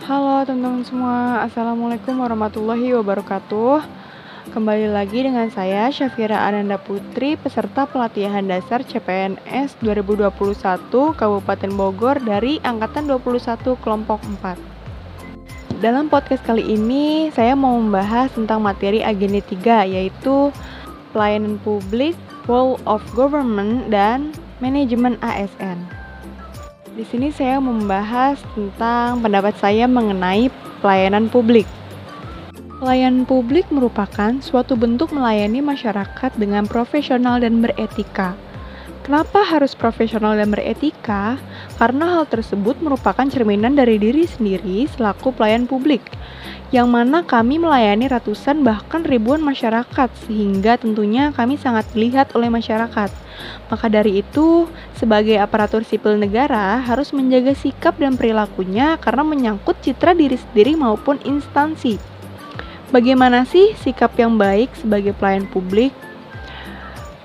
Halo teman-teman semua, Assalamualaikum warahmatullahi wabarakatuh. Kembali lagi dengan saya Syafira Ananda Putri, peserta pelatihan dasar CPNS 2021 Kabupaten Bogor dari Angkatan 21 Kelompok 4 Dalam podcast kali ini, saya mau membahas tentang materi agenda 3 yaitu Pelayanan Publik, Role of Government, dan Manajemen ASN di sini saya membahas tentang pendapat saya mengenai pelayanan publik. Pelayanan publik merupakan suatu bentuk melayani masyarakat dengan profesional dan beretika. Kenapa harus profesional dan beretika? Karena hal tersebut merupakan cerminan dari diri sendiri selaku pelayan publik yang mana kami melayani ratusan bahkan ribuan masyarakat sehingga tentunya kami sangat dilihat oleh masyarakat. Maka dari itu, sebagai aparatur sipil negara harus menjaga sikap dan perilakunya karena menyangkut citra diri sendiri maupun instansi. Bagaimana sih sikap yang baik sebagai pelayan publik?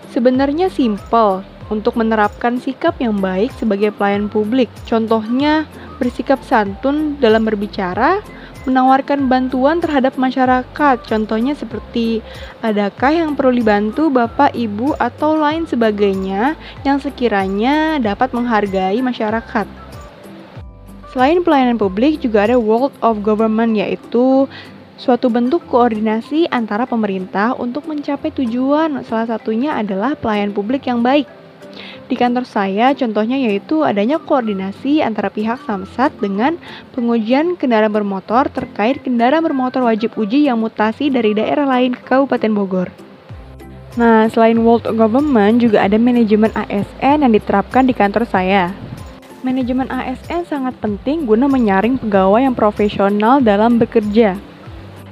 Sebenarnya simple untuk menerapkan sikap yang baik sebagai pelayan publik. Contohnya, bersikap santun dalam berbicara, menawarkan bantuan terhadap masyarakat. Contohnya seperti adakah yang perlu dibantu Bapak, Ibu atau lain sebagainya yang sekiranya dapat menghargai masyarakat. Selain pelayanan publik juga ada world of government yaitu suatu bentuk koordinasi antara pemerintah untuk mencapai tujuan. Salah satunya adalah pelayan publik yang baik. Di kantor saya contohnya yaitu adanya koordinasi antara pihak Samsat dengan pengujian kendaraan bermotor terkait kendaraan bermotor wajib uji yang mutasi dari daerah lain ke Kabupaten Bogor. Nah, selain World Government juga ada manajemen ASN yang diterapkan di kantor saya. Manajemen ASN sangat penting guna menyaring pegawai yang profesional dalam bekerja.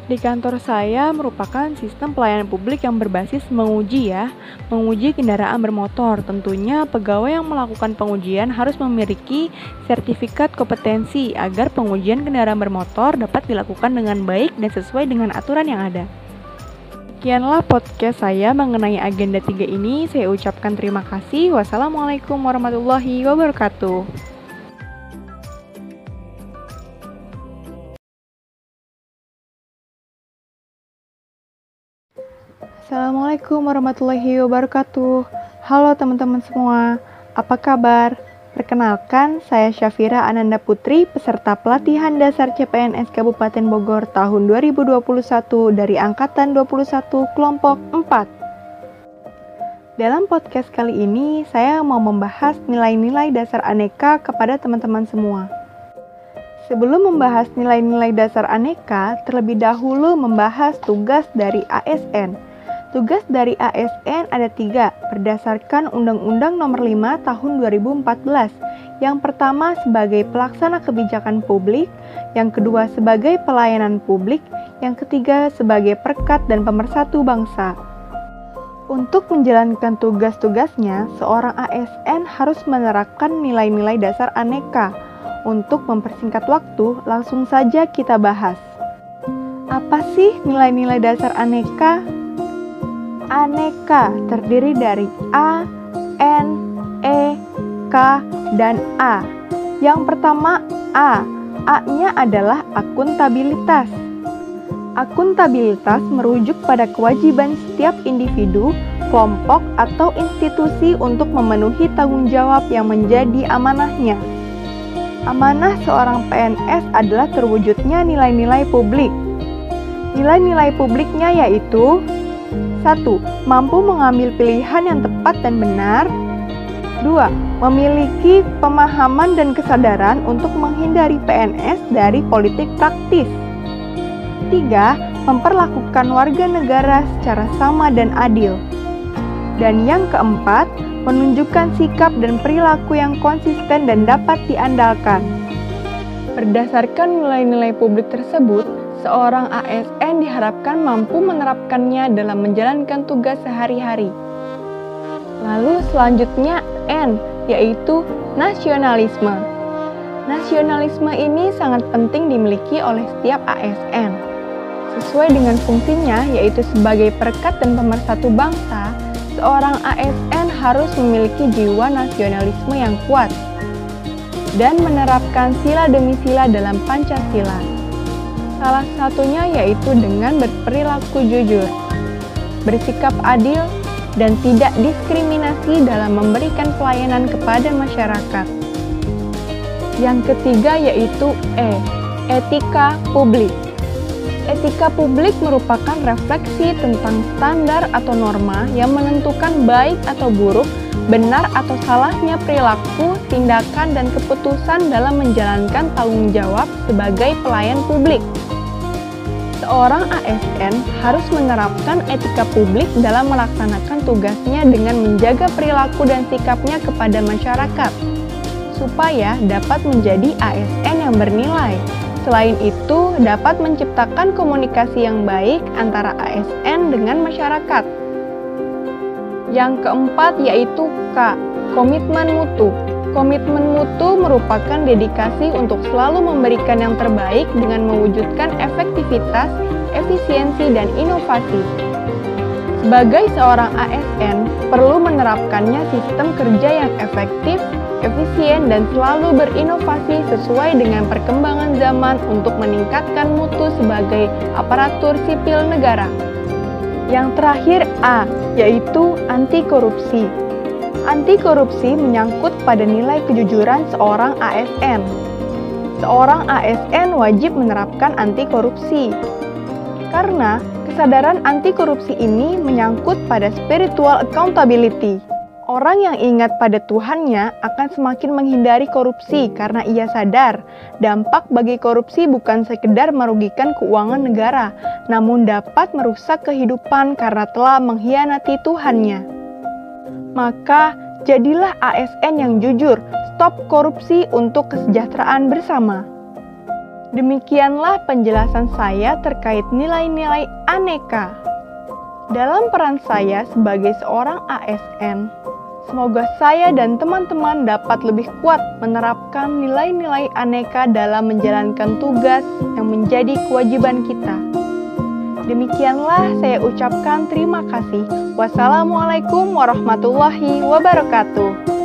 Di kantor saya merupakan sistem pelayanan publik yang berbasis menguji ya, menguji kendaraan bermotor. Tentunya pegawai yang melakukan pengujian harus memiliki sertifikat kompetensi agar pengujian kendaraan bermotor dapat dilakukan dengan baik dan sesuai dengan aturan yang ada. Sekianlah podcast saya mengenai agenda 3 ini. Saya ucapkan terima kasih. Wassalamualaikum warahmatullahi wabarakatuh. Assalamualaikum warahmatullahi wabarakatuh. Halo teman-teman semua, apa kabar? Perkenalkan, saya Syafira Ananda Putri, peserta pelatihan dasar CPNS Kabupaten Bogor tahun 2021 dari Angkatan 21 Kelompok 4. Dalam podcast kali ini, saya mau membahas nilai-nilai dasar aneka kepada teman-teman semua. Sebelum membahas nilai-nilai dasar aneka, terlebih dahulu membahas tugas dari ASN Tugas dari ASN ada tiga, berdasarkan Undang-Undang Nomor 5 Tahun 2014. Yang pertama sebagai pelaksana kebijakan publik, yang kedua sebagai pelayanan publik, yang ketiga sebagai perkat dan pemersatu bangsa. Untuk menjalankan tugas-tugasnya, seorang ASN harus menerapkan nilai-nilai dasar aneka. Untuk mempersingkat waktu, langsung saja kita bahas. Apa sih nilai-nilai dasar aneka? Aneka terdiri dari A, N, E, K, dan A. Yang pertama A. A-nya adalah akuntabilitas. Akuntabilitas merujuk pada kewajiban setiap individu, kelompok, atau institusi untuk memenuhi tanggung jawab yang menjadi amanahnya. Amanah seorang PNS adalah terwujudnya nilai-nilai publik. Nilai-nilai publiknya yaitu 1. Mampu mengambil pilihan yang tepat dan benar. 2. Memiliki pemahaman dan kesadaran untuk menghindari PNS dari politik praktis. 3. Memperlakukan warga negara secara sama dan adil. Dan yang keempat, menunjukkan sikap dan perilaku yang konsisten dan dapat diandalkan. Berdasarkan nilai-nilai publik tersebut, seorang ASN diharapkan mampu menerapkannya dalam menjalankan tugas sehari-hari. Lalu selanjutnya N, yaitu nasionalisme. Nasionalisme ini sangat penting dimiliki oleh setiap ASN. Sesuai dengan fungsinya, yaitu sebagai perekat dan pemersatu bangsa, seorang ASN harus memiliki jiwa nasionalisme yang kuat. dan menerapkan sila demi sila dalam Pancasila. Salah satunya yaitu dengan berperilaku jujur, bersikap adil, dan tidak diskriminasi dalam memberikan pelayanan kepada masyarakat. Yang ketiga yaitu E, etika publik. Etika publik merupakan refleksi tentang standar atau norma yang menentukan baik atau buruk, benar atau salahnya perilaku, tindakan, dan keputusan dalam menjalankan tanggung jawab sebagai pelayan publik seorang ASN harus menerapkan etika publik dalam melaksanakan tugasnya dengan menjaga perilaku dan sikapnya kepada masyarakat, supaya dapat menjadi ASN yang bernilai. Selain itu, dapat menciptakan komunikasi yang baik antara ASN dengan masyarakat. Yang keempat yaitu K, komitmen mutu. Komitmen mutu merupakan dedikasi untuk selalu memberikan yang terbaik dengan mewujudkan efektivitas, efisiensi, dan inovasi. Sebagai seorang ASN, perlu menerapkannya sistem kerja yang efektif, efisien, dan selalu berinovasi sesuai dengan perkembangan zaman untuk meningkatkan mutu sebagai aparatur sipil negara. Yang terakhir A, yaitu anti korupsi. Anti korupsi menyangkut pada nilai kejujuran seorang ASN. Seorang ASN wajib menerapkan anti korupsi. Karena kesadaran anti korupsi ini menyangkut pada spiritual accountability. Orang yang ingat pada Tuhannya akan semakin menghindari korupsi karena ia sadar dampak bagi korupsi bukan sekedar merugikan keuangan negara, namun dapat merusak kehidupan karena telah mengkhianati Tuhannya. Maka, jadilah ASN yang jujur, stop korupsi untuk kesejahteraan bersama. Demikianlah penjelasan saya terkait nilai-nilai aneka. Dalam peran saya sebagai seorang ASN, semoga saya dan teman-teman dapat lebih kuat menerapkan nilai-nilai aneka dalam menjalankan tugas yang menjadi kewajiban kita. Demikianlah saya ucapkan terima kasih. Wassalamualaikum warahmatullahi wabarakatuh.